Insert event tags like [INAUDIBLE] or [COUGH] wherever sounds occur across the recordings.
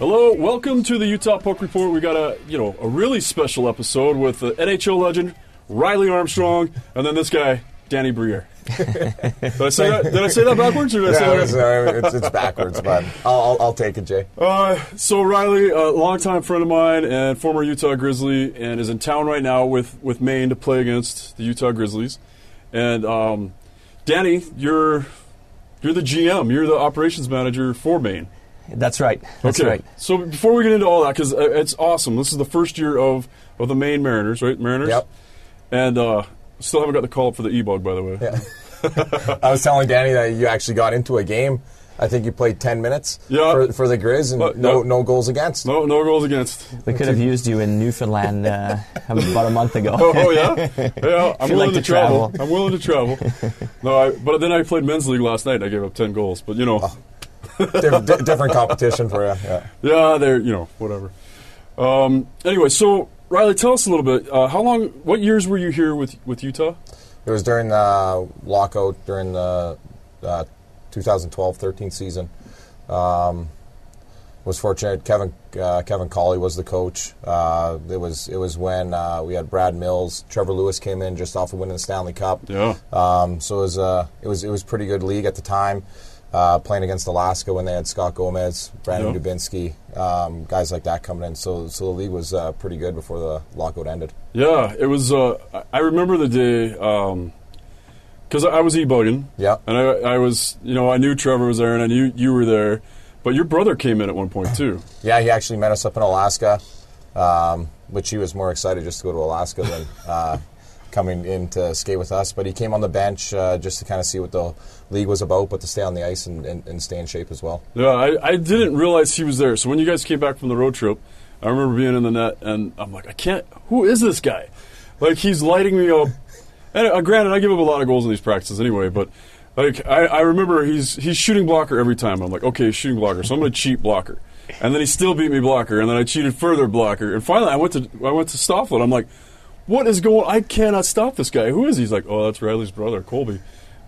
Hello, welcome to the Utah Puck Report. We got a you know a really special episode with the NHL legend Riley Armstrong, and then this guy Danny Briere. [LAUGHS] did I say that? Did I say that backwards? Or did I say that it's, uh, it's, it's backwards, but I'll, I'll, I'll take it, Jay. Uh, so Riley, a longtime friend of mine and former Utah Grizzly, and is in town right now with, with Maine to play against the Utah Grizzlies. And um, Danny, you're you're the GM. You're the operations manager for Maine. That's right. That's okay. right. So before we get into all that, because it's awesome. This is the first year of, of the Maine Mariners, right? Mariners. Yep. And uh, still haven't got the call up for the e-bug, by the way. Yeah. [LAUGHS] I was telling Danny that you actually got into a game. I think you played 10 minutes Yeah. for, for the Grizz and Uh, no, yeah. no goals against. No, no goals against. We could have used you in Newfoundland uh, [LAUGHS] about a month ago. Oh, oh, yeah, yeah. [LAUGHS] I'm willing like to, to travel. travel. I'm willing to travel. No, I, but then I played men's league last night. and I gave up ten goals, but you know, Diff- di- different competition for you. Yeah. yeah, they're you know whatever. Um, anyway, so Riley, tell us a little bit. Uh, how long? What years were you here with with Utah? It was during the lockout during the uh, 2012-13 season. Um, was fortunate. Kevin uh, Kevin Colley was the coach. Uh, it was it was when uh, we had Brad Mills, Trevor Lewis came in just off of winning the Stanley Cup. Yeah. Um, so it was uh, it was it was pretty good league at the time. Uh, playing against Alaska when they had Scott Gomez, Brandon. Dubinsky, um, guys like that coming in. So so the league was uh, pretty good before the lockout ended. Yeah, it was. Uh, I- remember the day because I was e-bugging. Yeah. and I, I was, you know, I knew Trevor was there, and I knew you were there, but your brother came in at one point too. [LAUGHS] Yeah, he actually met us up in Alaska, um, which he was more excited just to go to Alaska than uh, coming in to skate with us. But he came on the bench uh, just to kind of see what the league was about, but to stay on the ice and, and, and stay in shape as well. Yeah, I, I didn't realize he was there. So when you guys came back from the road trip, I remember being in the net, and I'm like, I can't. Who is this guy? Like he's lighting me up. And uh, granted, I give up a lot of goals in these practices anyway, but like I, I remember he's he's shooting blocker every time. I'm like, okay, shooting blocker, so I'm to cheat blocker. And then he still beat me blocker, and then I cheated further blocker, and finally I went to I went to Stofflet. I'm like, what is going? I cannot stop this guy. Who is he? He's like, oh, that's Riley's brother, Colby.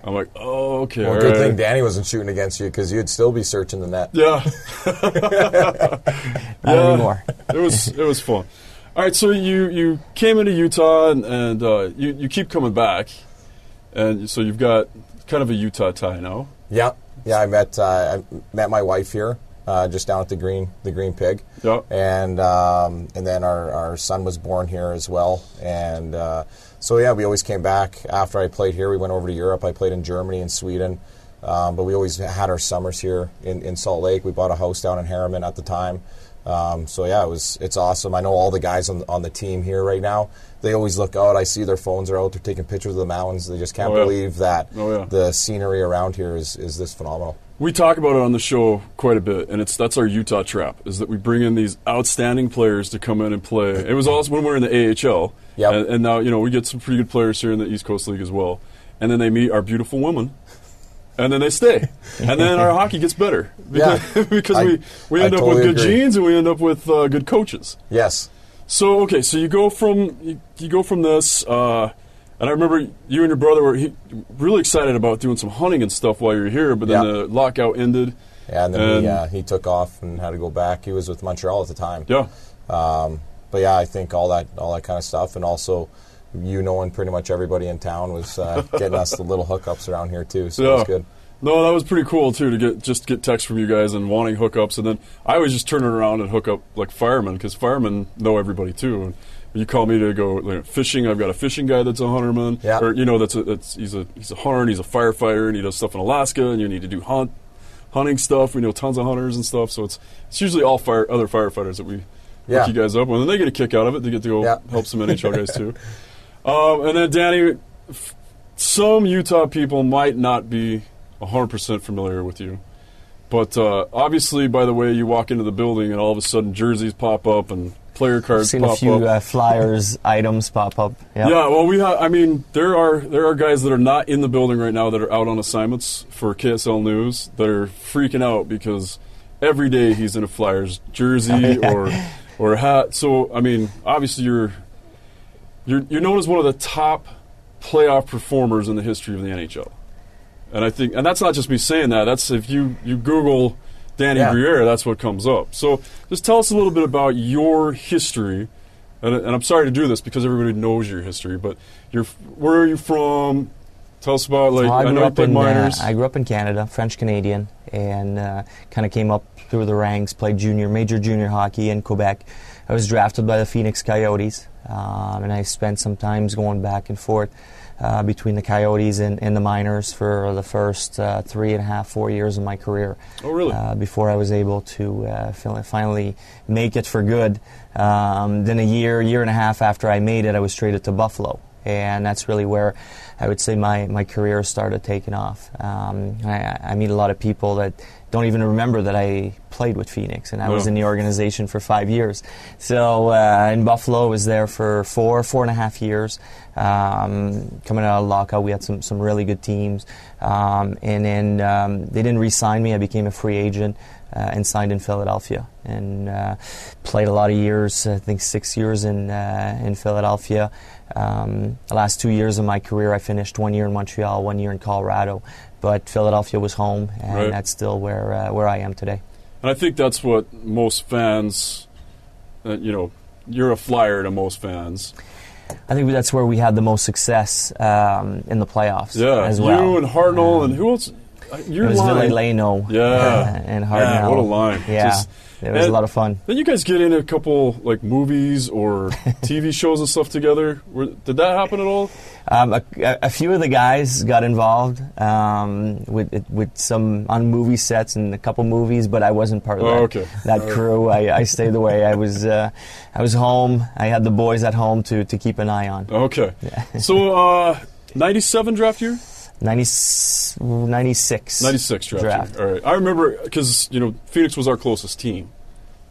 I'm like, oh, okay. Well, good right. thing Danny wasn't shooting against you because you'd still be searching the net. Yeah. [LAUGHS] Not anymore. it was it was fun. All right, so you, you came into Utah and, and uh, you you keep coming back, and so you've got kind of a Utah tie now. Yeah, yeah. I met uh, I met my wife here uh, just down at the Green the Green Pig. Yeah. And um, and then our, our son was born here as well. And uh, so yeah, we always came back after I played here. We went over to Europe. I played in Germany and Sweden. Um, but we always had our summers here in, in Salt Lake. We bought a house down in Herriman at the time. Um, so yeah, it was it's awesome. I know all the guys on on the team here right now. They always look out. I see their phones are out. They're taking pictures of the mountains. They just can't Oh, yeah. believe that Oh, yeah. the scenery around here is, is this phenomenal. We talk about it on the show quite a bit, and it's that's our Utah trap is that we bring in these outstanding players to come in and play. It was also when we were in the AHL, Yep. and, and now you know we get some pretty good players here in the East Coast League as well, and then they meet our beautiful women. And then they stay, and then our hockey gets better because, [LAUGHS] Yeah. [LAUGHS] because I- we, we I end up totally with good agree. genes and we end up with uh, good coaches. Yes. So okay, so you go from you, you go from this, uh, and I remember you and your brother were he, really excited about doing some hunting and stuff while you were here, but then Yeah. the lockout ended, Yeah, and then And- he, uh, he took off and had to go back. He was with Montreal at the time. Yeah. Um, but yeah, I think all that all that kind of stuff, and also you knowing pretty much everybody in town was uh, [LAUGHS] getting us the little hookups around here too. So it was good. No, that was pretty cool too to get just get texts from you guys and wanting hookups, and then I was just turning around and hook up like firemen because firemen know everybody too. And you call me to go like, fishing. I've got a fishing guy that's a hunterman, Yeah. or you know that's a, that's he's a he's a hunter and he's a firefighter and he does stuff in Alaska and you need to do hunt hunting stuff. We know tons of hunters and stuff, so it's it's usually all fire other firefighters that we Yeah. hook you guys up with, and they get a kick out of it. They get to go Yeah. help some NHL guys too. [LAUGHS] Um, and then Danny, f- some Utah people might not be 100% familiar with you. But uh, obviously, by the way you walk into the building and all of a sudden jerseys pop up and player cards. I've seen a few uh, flyers, [LAUGHS] items pop up. Yep. Yeah, well, we have. I mean, there are there are guys that are not in the building right now that are out on assignments for KSL News that are freaking out because every day he's in a Flyers jersey [LAUGHS] or or a hat. So, I mean, obviously you're you're you're known as one of the top playoff performers in the history of the NHL, and I think, and that's not just me saying that. That's if you you Google Danny Yeah. Briere, that's what comes up. So, just tell us a little bit about your history and, and I'm sorry to do this because everybody knows your history, but you're where are you from? Tell us about like I I, grew know up in uh. I grew up in Canada, French Canadian, and uh, kind of came up through the ranks. Played junior, major junior hockey in Quebec. I was drafted by the Phoenix Coyotes, um, and I spent some times going back and forth uh, between the Coyotes and, and the Miners for the first uh, three and a half, four years of my career. oh, really? Uh, before I was able to uh, finally make it for good. Um, then a year, year and a half after I made it, I was traded to Buffalo, and that's really where I would say my, my career started taking off. Um, I, I meet a lot of people that don't even remember that I played with Phoenix, and I was in the organization for five years. So uh, in Buffalo, I was there for four, four and a half years. Um, coming out of lockout, we had some, some really good teams, um, and then um, they didn't re-sign me. I became a free agent uh, and signed in Philadelphia, and uh, played a lot of years. I think six years in uh, in Philadelphia. Um, the last two years of my career, I finished one year in Montreal, one year in Colorado, but Philadelphia was home, and Right. that's still where uh, where I am today. and I think that's what most fans, uh, you know, you're a flyer to most fans. I think that's where we had the most success um, in the playoffs Yeah, as well. you and Hartnell Um, and who else? Uh, Your it was line. Ville Leino Yeah. [LAUGHS] and Yeah, Hartnell. what a line. Yeah, Just- it was a lot of fun. Then you guys get in a couple like movies or [LAUGHS] TV shows and stuff together. Were, did that happen at all? Um, a, a few of the guys got involved um, with with some on movie sets and a couple movies, but I wasn't part of that, Oh, okay. that crew. I, I stayed away. I was uh, I was home. I had the boys at home to, to keep an eye on. Okay. so, uh, 97 draft year? 90, 96. 96 draft, Draft. All right. I remember because, you know, Phoenix was our closest team.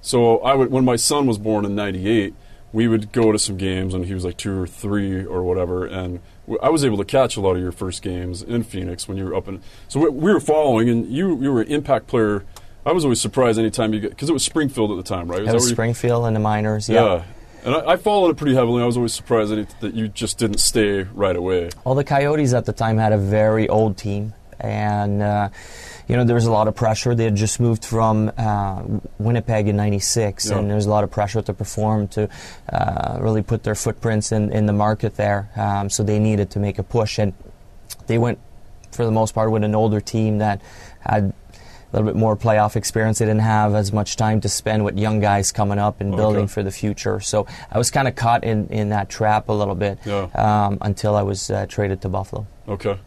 So I would when my son was born in 98, we would go to some games and he was like 2 or 3 or whatever and I was able to catch a lot of your first games in Phoenix when you were up in So we, we were following and you you were an impact player. I was always surprised anytime you get because it was Springfield at the time, right? That that was Springfield and the minors. Yeah. Yeah. And I, I followed it pretty heavily. I was always surprised that, it, that you just didn't stay right away. Well, the Coyotes at the time had a very old team, and uh, you know there was a lot of pressure. They had just moved from uh, Winnipeg in '96, Yeah. and there was a lot of pressure to perform to uh, really put their footprints in, in the market there. Um, so they needed to make a push, and they went for the most part with an older team that had. A little bit more playoff experience. They didn't have as much time to spend with young guys coming up and building Okay. for the future. So I was kind of caught in, in that trap a little bit Yeah. um, until I was uh, traded to Buffalo. Okay.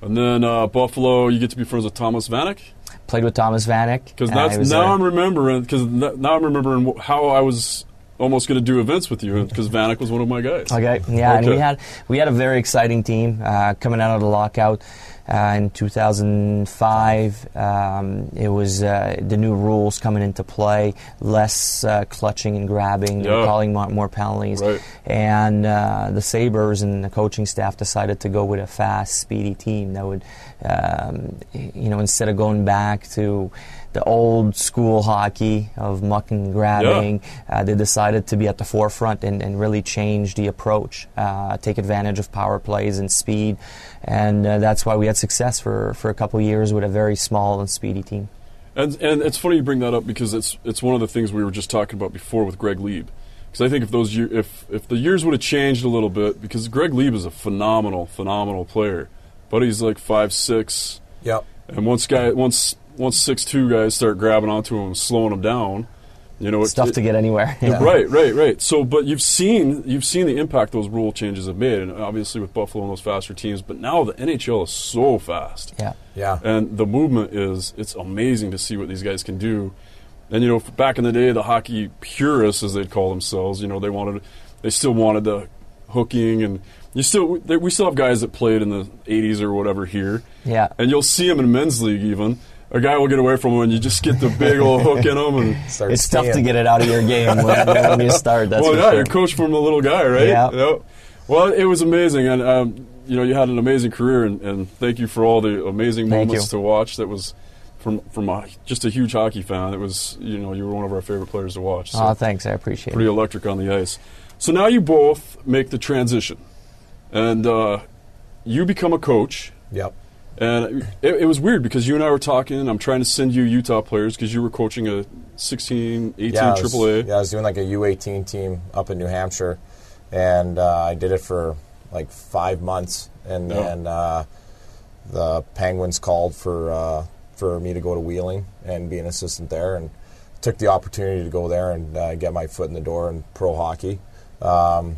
And then uh, Buffalo, you get to be friends with Thomas Vanek Played with Thomas Vanek. because that's he was now a- I'm remembering because now I'm remembering how I was almost going to do events with you because Vanek was one of my guys. Okay, yeah, and we had we had a very exciting team uh, coming out of the lockout uh, in 2005. Um, it was uh, the new rules coming into play, less uh, clutching and grabbing, Yeah. calling more, more penalties, Right. and uh, the Sabres and the coaching staff decided to go with a fast, speedy team that would, um, you know, instead of going back to the old school hockey of muck and grabbing, uh, they decided to be at the forefront and, and really change the approach, uh, take advantage of power plays and speed, and uh, that's why we had success for, for a couple years with a very small and speedy team. And and it's funny you bring that up because it's it's one of the things we were just talking about before with Greg Leeb. Because I think if those year, if if the years would have changed a little bit, because Greg Leeb is a phenomenal phenomenal player, but he's like five six, Yep. and once guy once once six two guys start grabbing onto him and slowing him down, you know, It's tough to get anywhere. [LAUGHS] Yeah. Right, right, right. So, but you've seen you've seen the impact those rule changes have made, and obviously with Buffalo and those faster teams. But now the NHL is so fast, Yeah. Yeah. and the movement is it's amazing to see what these guys can do. And you know, back in the day, the hockey purists, as they'd call themselves, you know, they wanted they still wanted the hooking, and you still we still have guys that played in the '80s or whatever here, Yeah. and you'll see them in men's league even. A guy will get away from him, and you just get the big old hook in him, and [LAUGHS] Start It's tough to get it out of your game when, [LAUGHS] when you start. That's well, yeah, sure. you're coached from a little guy, right? Yeah. Yep. Well, it was amazing, and um, you know, you had an amazing career, and, and thank you for all the amazing Thank moments you. to watch. That was from from a, just a huge hockey fan. It was, you know, you were one of our favorite players to watch. So Oh, thanks. I appreciate pretty it. Pretty electric on the ice. So now you both make the transition, and uh, you become a coach. Yep. And it, it was weird because you and I were talking. I'm trying to send you Utah players because you were coaching a 16, 18 yeah, was, AAA. Yeah, I was doing like a U18 team up in New Hampshire, and uh, I did it for like five months, and then uh, the Penguins called for uh, for me to go to Wheeling and be an assistant there, and took the opportunity to go there and uh, get my foot in the door in pro hockey. Um,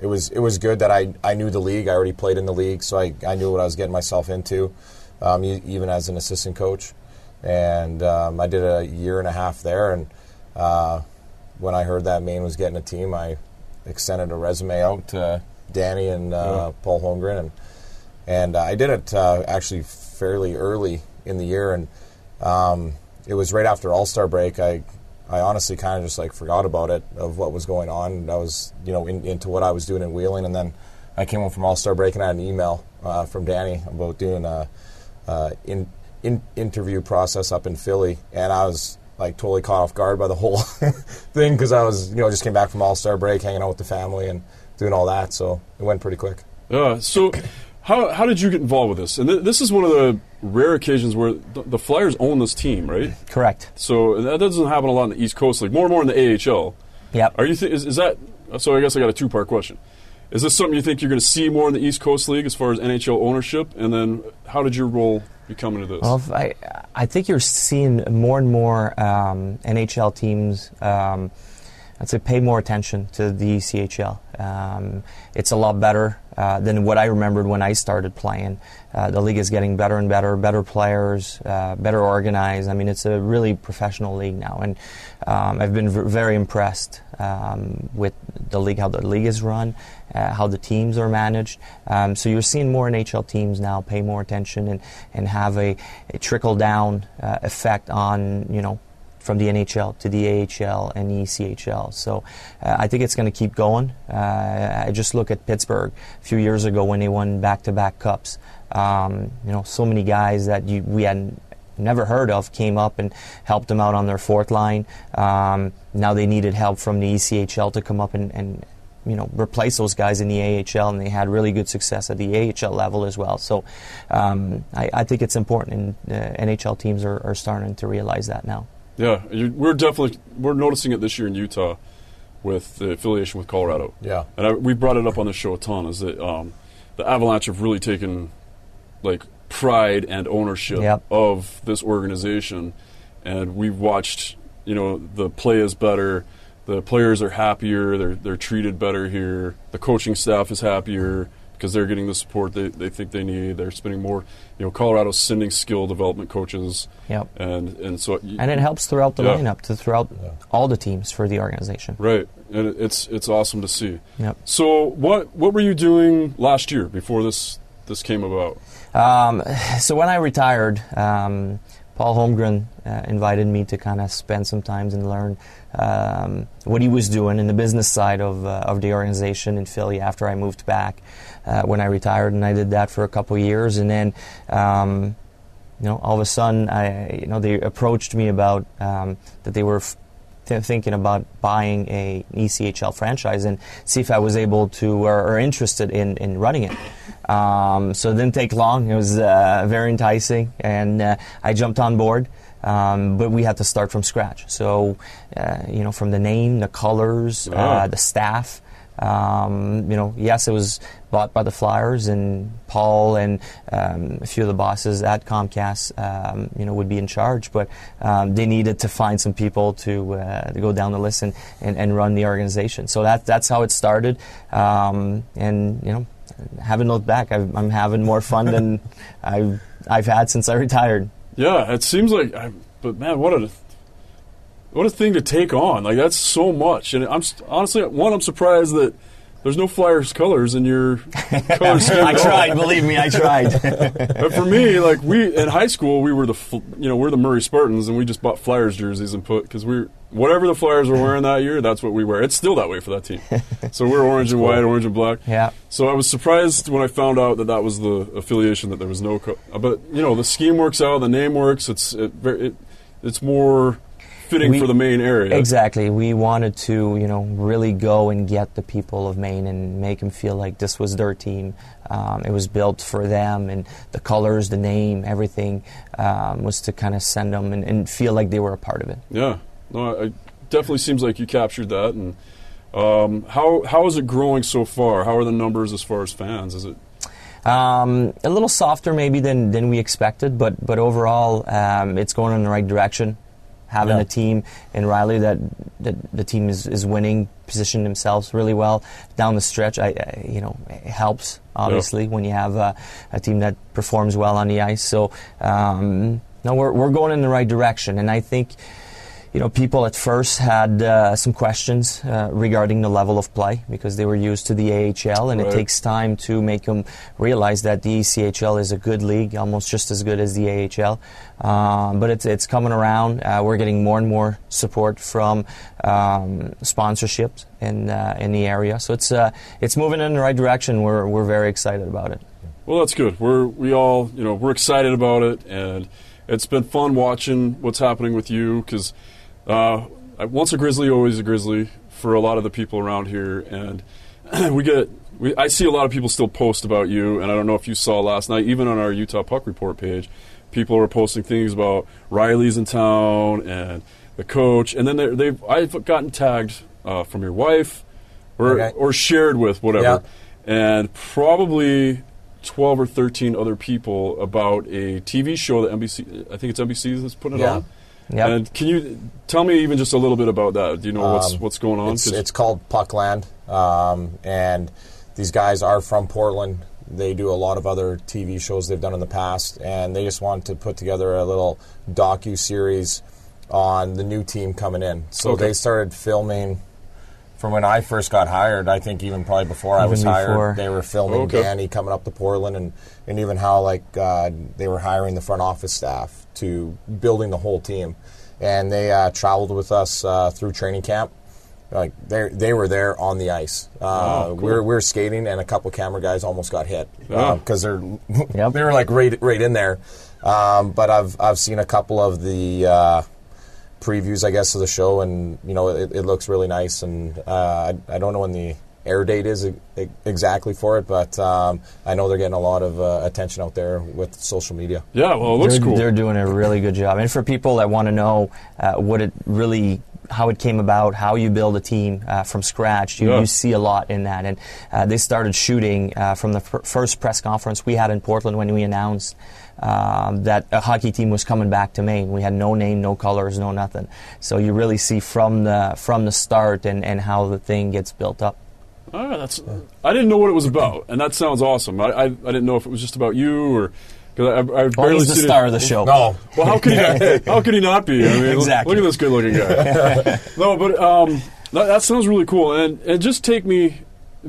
it was it was good that I, I knew the league. I already played in the league, so I, I knew what I was getting myself into, um, even as an assistant coach. And um, I did a year and a half there. And uh, when I heard that Maine was getting a team, I extended a resume out to Danny and uh, Paul Holmgren, and and I did it uh, actually fairly early in the year, and um, it was right after All Star break. I I honestly kind of just like forgot about it of what was going on. I was you know in, into what I was doing in Wheeling, and then I came home from All Star break and I had an email uh, from Danny about doing a, uh in, in interview process up in Philly, and I was like totally caught off guard by the whole [LAUGHS] thing because I was you know just came back from All Star break, hanging out with the family and doing all that, so it went pretty quick. Yeah. So, how how did you get involved with this? And th- this is one of the rare occasions where the, the Flyers own this team, right? Correct. So that doesn't happen a lot in the East Coast League. More and more in the AHL. Yep. Are you? Th- is, is that? So I guess I got a two part question. Is this something you think you're going to see more in the East Coast League as far as NHL ownership? And then, how did your role become into this? Well, I, I think you're seeing more and more um, NHL teams. Um, I'd say pay more attention to the ECHL. Um, it's a lot better uh, than what I remembered when I started playing. Uh, the league is getting better and better, better players, uh, better organized. I mean, it's a really professional league now, and um, I've been v- very impressed um, with the league, how the league is run, uh, how the teams are managed. Um, so you're seeing more NHL teams now pay more attention and, and have a, a trickle down uh, effect on you know from the NHL to the AHL and the ECHL. So uh, I think it's going to keep going. Uh, I just look at Pittsburgh a few years ago when they won back-to-back cups. Um, you know, so many guys that you, we had never heard of came up and helped them out on their fourth line. Um, now they needed help from the ECHL to come up and, and you know replace those guys in the AHL, and they had really good success at the AHL level as well. So um, I, I think it's important, and uh, NHL teams are, are starting to realize that now. Yeah, you, we're definitely we're noticing it this year in Utah with the affiliation with Colorado. Yeah. and I, we brought it up on the show a ton. Is that um, the Avalanche have really taken like pride and ownership Yep. of this organization, and we've watched. You know, the play is better. The players are happier. They're they're treated better here. The coaching staff is happier because they're getting the support they, they think they need. They're spending more. You know, Colorado's sending skill development coaches. Yep. And and so And it helps throughout the Yeah. lineup to throughout all the teams for the organization. Right, and it- it's it's awesome to see. Yep. So what what were you doing last year before this this came about? Um, [SIGHS] so when I retired, um, Paul Holmgren uh, invited me to kind of spend some time and learn um, what he was doing in the business side of, uh, of the organization in Philly after I moved back uh, when I retired, and I did that for a couple of years, and then. Um, you know, all of a sudden, I, you know, they approached me about um, that they were f- th- thinking about buying a ECHL franchise and see if I was able to or, or interested in, in running it. Um, so it didn't take long. It was uh, very enticing, and uh, I jumped on board. Um, but we had to start from scratch. So, uh, you know, from the name, the colors, Ah. uh, the staff. Um, you know, yes, it was bought by the Flyers, and Paul and um, a few of the bosses at Comcast, um, you know, would be in charge. But um, they needed to find some people to, uh, to go down the list and, and, and run the organization. So that that's how it started. Um, and you know, haven't looked back. I've, I'm having more fun than [LAUGHS] I've I've had since I retired. Yeah, it seems like, I, but man, what a what a thing to take on. Like that's so much, and I'm honestly one. I'm surprised that there's no Flyers colors in your [LAUGHS] color scheme. I tried, believe me, I tried. [LAUGHS] But for me, like we in high school, we were the you know we're the Murray Spartans, and we just bought Flyers jerseys and put because we whatever the Flyers were wearing that year, that's what we wear. It's still that way for that team. [LAUGHS] So we're orange and white, orange and black. yeah. So I was surprised when I found out that that was the affiliation that there was no. Co- but you know the scheme works out, the name works. It's it, it, it's more fitting We- for the Maine area. Exactly. We wanted to, you know, really go and get the people of Maine and make them feel like this was their team. Um, it was built for them, and the colors, the name, everything um, was to kind of send them and, and feel like they were a part of it. Yeah, no, it definitely seems like you captured that. And um, how how is it growing so far? How are the numbers as far as fans? Is it Um, a little softer maybe than, than we expected, but but overall, um, it's going in the right direction. Having Yeah. a team in Riley that, that the team is, is winning, positioning themselves really well down the stretch. I, I you know it helps obviously when you have a, a team that performs well on the ice. So um, no, we're we're going in the right direction, and I think you know, people at first had uh, some questions uh, regarding the level of play because they were used to the AHL, and Right. it takes time to make them realize that the ECHL is a good league, almost just as good as the AHL. Um, but it's it's coming around. Uh, we're getting more and more support from um, sponsorships in uh, in the area, so it's uh, it's moving in the right direction. We're we're very excited about it. Well, that's good. We're we all you know we're excited about it, and it's been fun watching what's happening with you because uh, once a Grizzly, always a Grizzly for a lot of the people around here, and [CLEARS THROAT] we get we, I see a lot of people still post about you, and I don't know if you saw last night, even on our Utah Puck Report page, people are posting things about Riley's in town and the coach, and then they're- they've I've gotten tagged uh, from your wife or Okay. or shared with whatever, and probably. 12 or 13 other people about a TV show that NBC, I think it's NBC that's putting it Yeah. on. Yep. And can you tell me even just a little bit about that? Do you know what's Um, what's going on? It's, 'Cause- it's called Puckland, um, and these guys are from Portland. They do a lot of other TV shows they've done in the past, and they just wanted to put together a little docu series on the new team coming in. So Okay. they started filming from when I first got hired. I think even probably before I was before. hired, they were filming Okay. Danny coming up to Portland, and, and even how like uh, they were hiring the front office staff to building the whole team. And they uh, traveled with us uh, through training camp like they they were there on the ice. Uh, Oh, cool. we, were, we were skating, and a couple camera guys almost got hit Oh. because they're Yep. they were like right right in there. Um, but I've I've seen a couple of the uh, previews, I guess, of the show, and you know it, it looks really nice. And uh, I, I don't know when the air date is exactly for it, but um, I know they're getting a lot of uh, attention out there with social media. yeah, well, it looks they're, cool. They're doing a really good job. And for people that want to know uh, what it really, how it came about, how you build a team uh, from scratch, you, Yeah. you see a lot in that. And uh, they started shooting uh, from the fir- first press conference we had in Portland when we announced. Um, that a hockey team was coming back to Maine. We had no name, no colors, no nothing. So you really see from the from the start and, and how the thing gets built up. That's. I didn't know what it was about, and that sounds awesome. I, I, I didn't know if it was just about you or because I, I've Well, barely he's the seen star it. of the show. No, Well, how could he? [LAUGHS] Not, how could he not be? I mean, look- Exactly. Look at this good-looking guy. [LAUGHS] no, but um, that, that sounds really cool. And and just take me,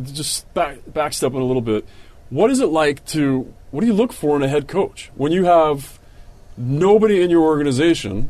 just back backstepping a little bit. What is it like to? What do you look for in a head coach when you have nobody in your organization?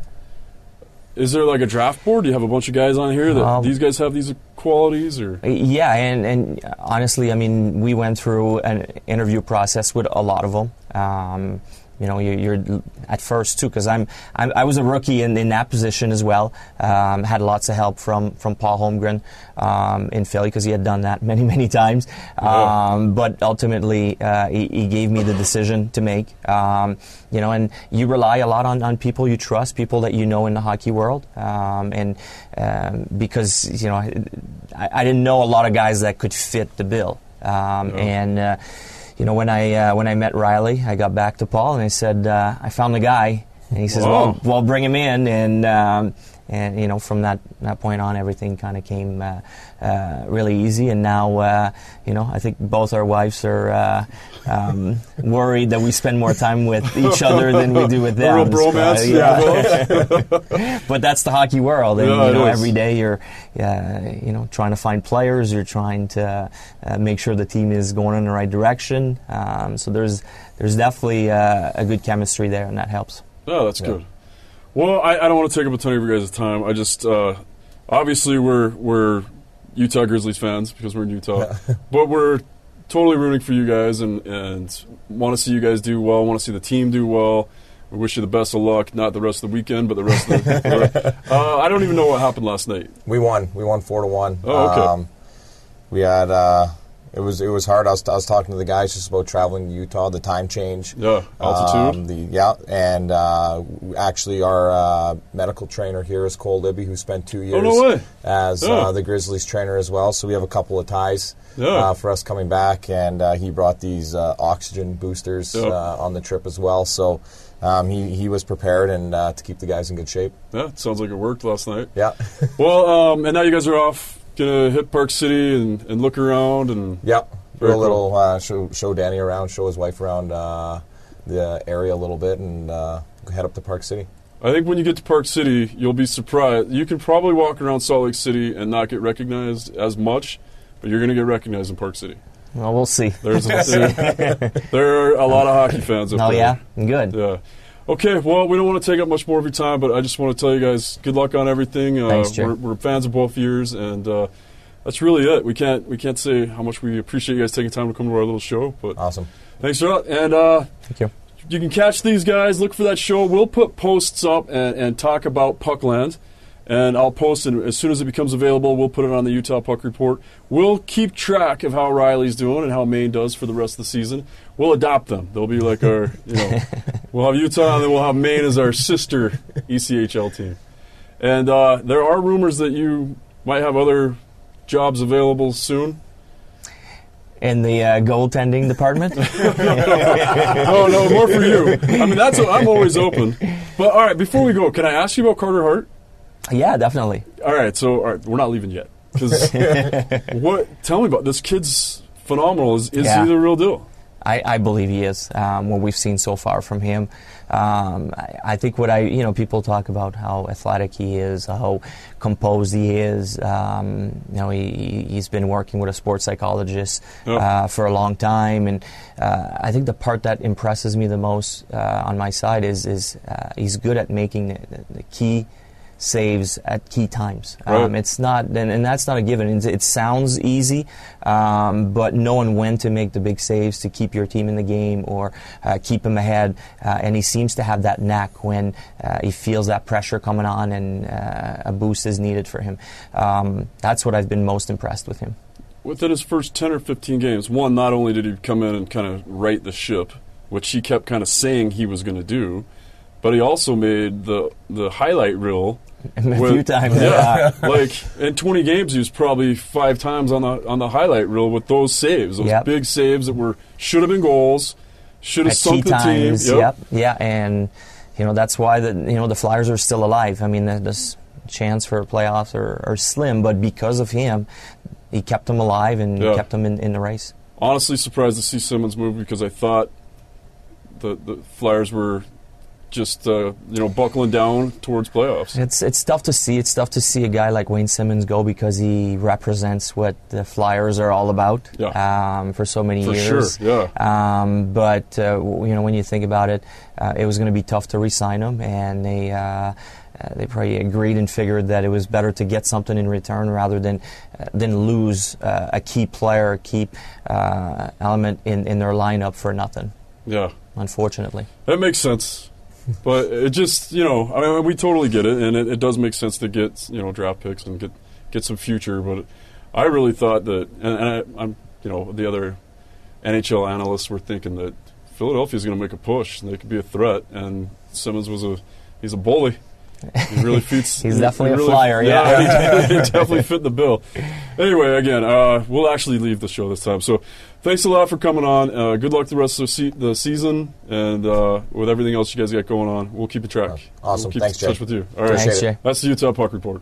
Is there like a draft board? Do you have a bunch of guys on here that Um, these guys have these qualities, or Yeah, and, and honestly, I mean, we went through an interview process with a lot of them. Um, you know, you're, you're at first too, because I'm, I'm I was a rookie in, in that position as well. Um, had lots of help from from Paul Holmgren um, in Philly because he had done that [LAUGHS] many many times. Um, but ultimately, uh, he, he gave me the decision to make. Um, you know, and you rely a lot on, on people you trust, people that you know in the hockey world, um, and um, because you know, I, I didn't know a lot of guys that could fit the bill, um, and. Uh, you know, when I uh, when I met Riley, I got back to Paul and I said, uh, "I found the guy." And he says. "Well, well, bring him in." And um, and you know, from that that point on, everything kind of came uh, uh, really easy. And now, uh, you know, I think both our wives are uh, um, [LAUGHS] worried that we spend more time with each other than we do with [LAUGHS] them. real bromance. Yeah. [LAUGHS] but that's the hockey world, and Yeah, you know, every day you're, uh, you know, trying to find players. You're trying to uh, make sure the team is going in the right direction. Um, so there's there's definitely uh, a good chemistry there, and that helps. Oh, that's good. Well, I, I don't want to take up a ton of your guys' time. I just uh, obviously we're we're Utah Grizzlies fans because we're in Utah, [LAUGHS] but we're totally rooting for you guys and and want to see you guys do well. Want to see the team do well. We wish you the best of luck. Not the rest of the weekend, but the rest of the. [LAUGHS] uh, I don't even know what happened last night. We won. We won four to one. Oh, okay. Um, we had. Uh, it was it was hard. I was, I was talking to the guys just about traveling to Utah, the time change. Yeah, altitude. Um, the yeah, and uh, actually our uh, medical trainer here is Cole Libby, who spent two years Oh, no as Yeah. uh, the Grizzlies trainer as well. So we have a couple of ties Yeah. uh, for us coming back, and uh, he brought these uh, oxygen boosters Yeah. uh, on the trip as well. So um, he he was prepared and uh, to keep the guys in good shape. Yeah, sounds like it worked last night. Yeah. [LAUGHS] Well, um, and now you guys are off. Gonna hit Park City and, and look around and Yep. Do a cool. little uh, show show Danny around, show his wife around uh, the area a little bit, and uh, head up to Park City. I think when you get to Park City, you'll be surprised. You can probably walk around Salt Lake City and not get recognized as much, but you're going to get recognized in Park City. Well, we'll see. There's a, there are a lot of [LAUGHS] hockey fans up Oh there. yeah, good. Yeah. Okay, well, we don't want to take up much more of your time, but I just want to tell you guys good luck on everything. Uh, Thanks, we're, we're fans of both years, and uh, that's really it. We can't we can't say how much we appreciate you guys taking time to come to our little show, but Awesome. thanks a lot. And uh, Thank you. you can catch these guys. Look for that show. We'll put posts up and, and talk about Puckland. And I'll post it as soon as it becomes available. We'll put it on the Utah Puck Report. We'll keep track of how Riley's doing and how Maine does for the rest of the season. We'll adopt them. They'll be like our, you know, [LAUGHS] we'll have Utah and then we'll have Maine as our sister ECHL team. And uh, there are rumors that you might have other jobs available soon. In the uh, goaltending department. [LAUGHS] Oh no, more for you. I mean, that's I'm always open. But all right, before we go, can I ask you about Carter Hart? Yeah, definitely. All right, so all right, we're not leaving yet. [LAUGHS] what? Tell me about this kid's phenomenal. Is is Yeah. he the real deal? I, I believe he is. Um, what we've seen so far from him, um, I, I think what I you know people talk about how athletic he is, how composed he is. Um, you know, he he's been working with a sports psychologist Yeah. uh, for a long time, and uh, I think the part that impresses me the most uh, on my side is is uh, he's good at making the, the key saves at key times. Um, it's not, and, and that's not a given. It, it sounds easy, um, but knowing when to make the big saves to keep your team in the game or uh, keep them ahead, uh, and he seems to have that knack when uh, he feels that pressure coming on and uh, a boost is needed for him. Um, that's what I've been most impressed with him. Within his first ten or fifteen games, one not only did he come in and kind of right the ship, which he kept kind of saying he was going to do, but he also made the the highlight reel. [LAUGHS] a with- few times, yeah. yeah. [LAUGHS] like in 20 games, he was probably five times on the on the highlight reel with those saves, those Yep. big saves that were should have been goals, should have sunk the times. team. Yep. yeah, and you know that's why the you know the Flyers are still alive. I mean, the, this chance for playoffs are, are slim, but because of him, he kept them alive and Yeah. kept them in, in the race. honestly surprised to see Simmonds move because I thought the the Flyers were just uh, you know buckling down towards playoffs. It's it's tough to see. It's tough to see a guy like Wayne Simmonds go because he represents what the Flyers are all about Yeah. um, for so many For years. sure, yeah. Um, but uh, you know, when you think about it, uh, it was going to be tough to re-sign him, and they. Uh, uh, they probably agreed and figured that it was better to get something in return rather than uh, than lose uh, a key player, a key uh, element in, in their lineup for nothing. Yeah. unfortunately. That makes sense. But it just, you know, I mean, we totally get it, and it, it does make sense to get, you know, draft picks and get get some future. But I really thought that, and, and I, I'm, you know, the other NHL analysts were thinking that Philadelphia is going to make a push and they could be a threat. And Simmonds was a, he's a bully. He really fits. [LAUGHS] He's he- definitely he a flyer, yeah. he, [LAUGHS] he definitely fit the bill. Anyway, again, uh, we'll actually leave the show this time. So, thanks a lot for coming on. Uh, good luck the rest of the, se- the season, and uh, with everything else you guys got going on, we'll keep you track. Awesome. We'll keep Thanks, in touch Jay. with you. All right, Thanks, Jay. That's the Utah Puck Report.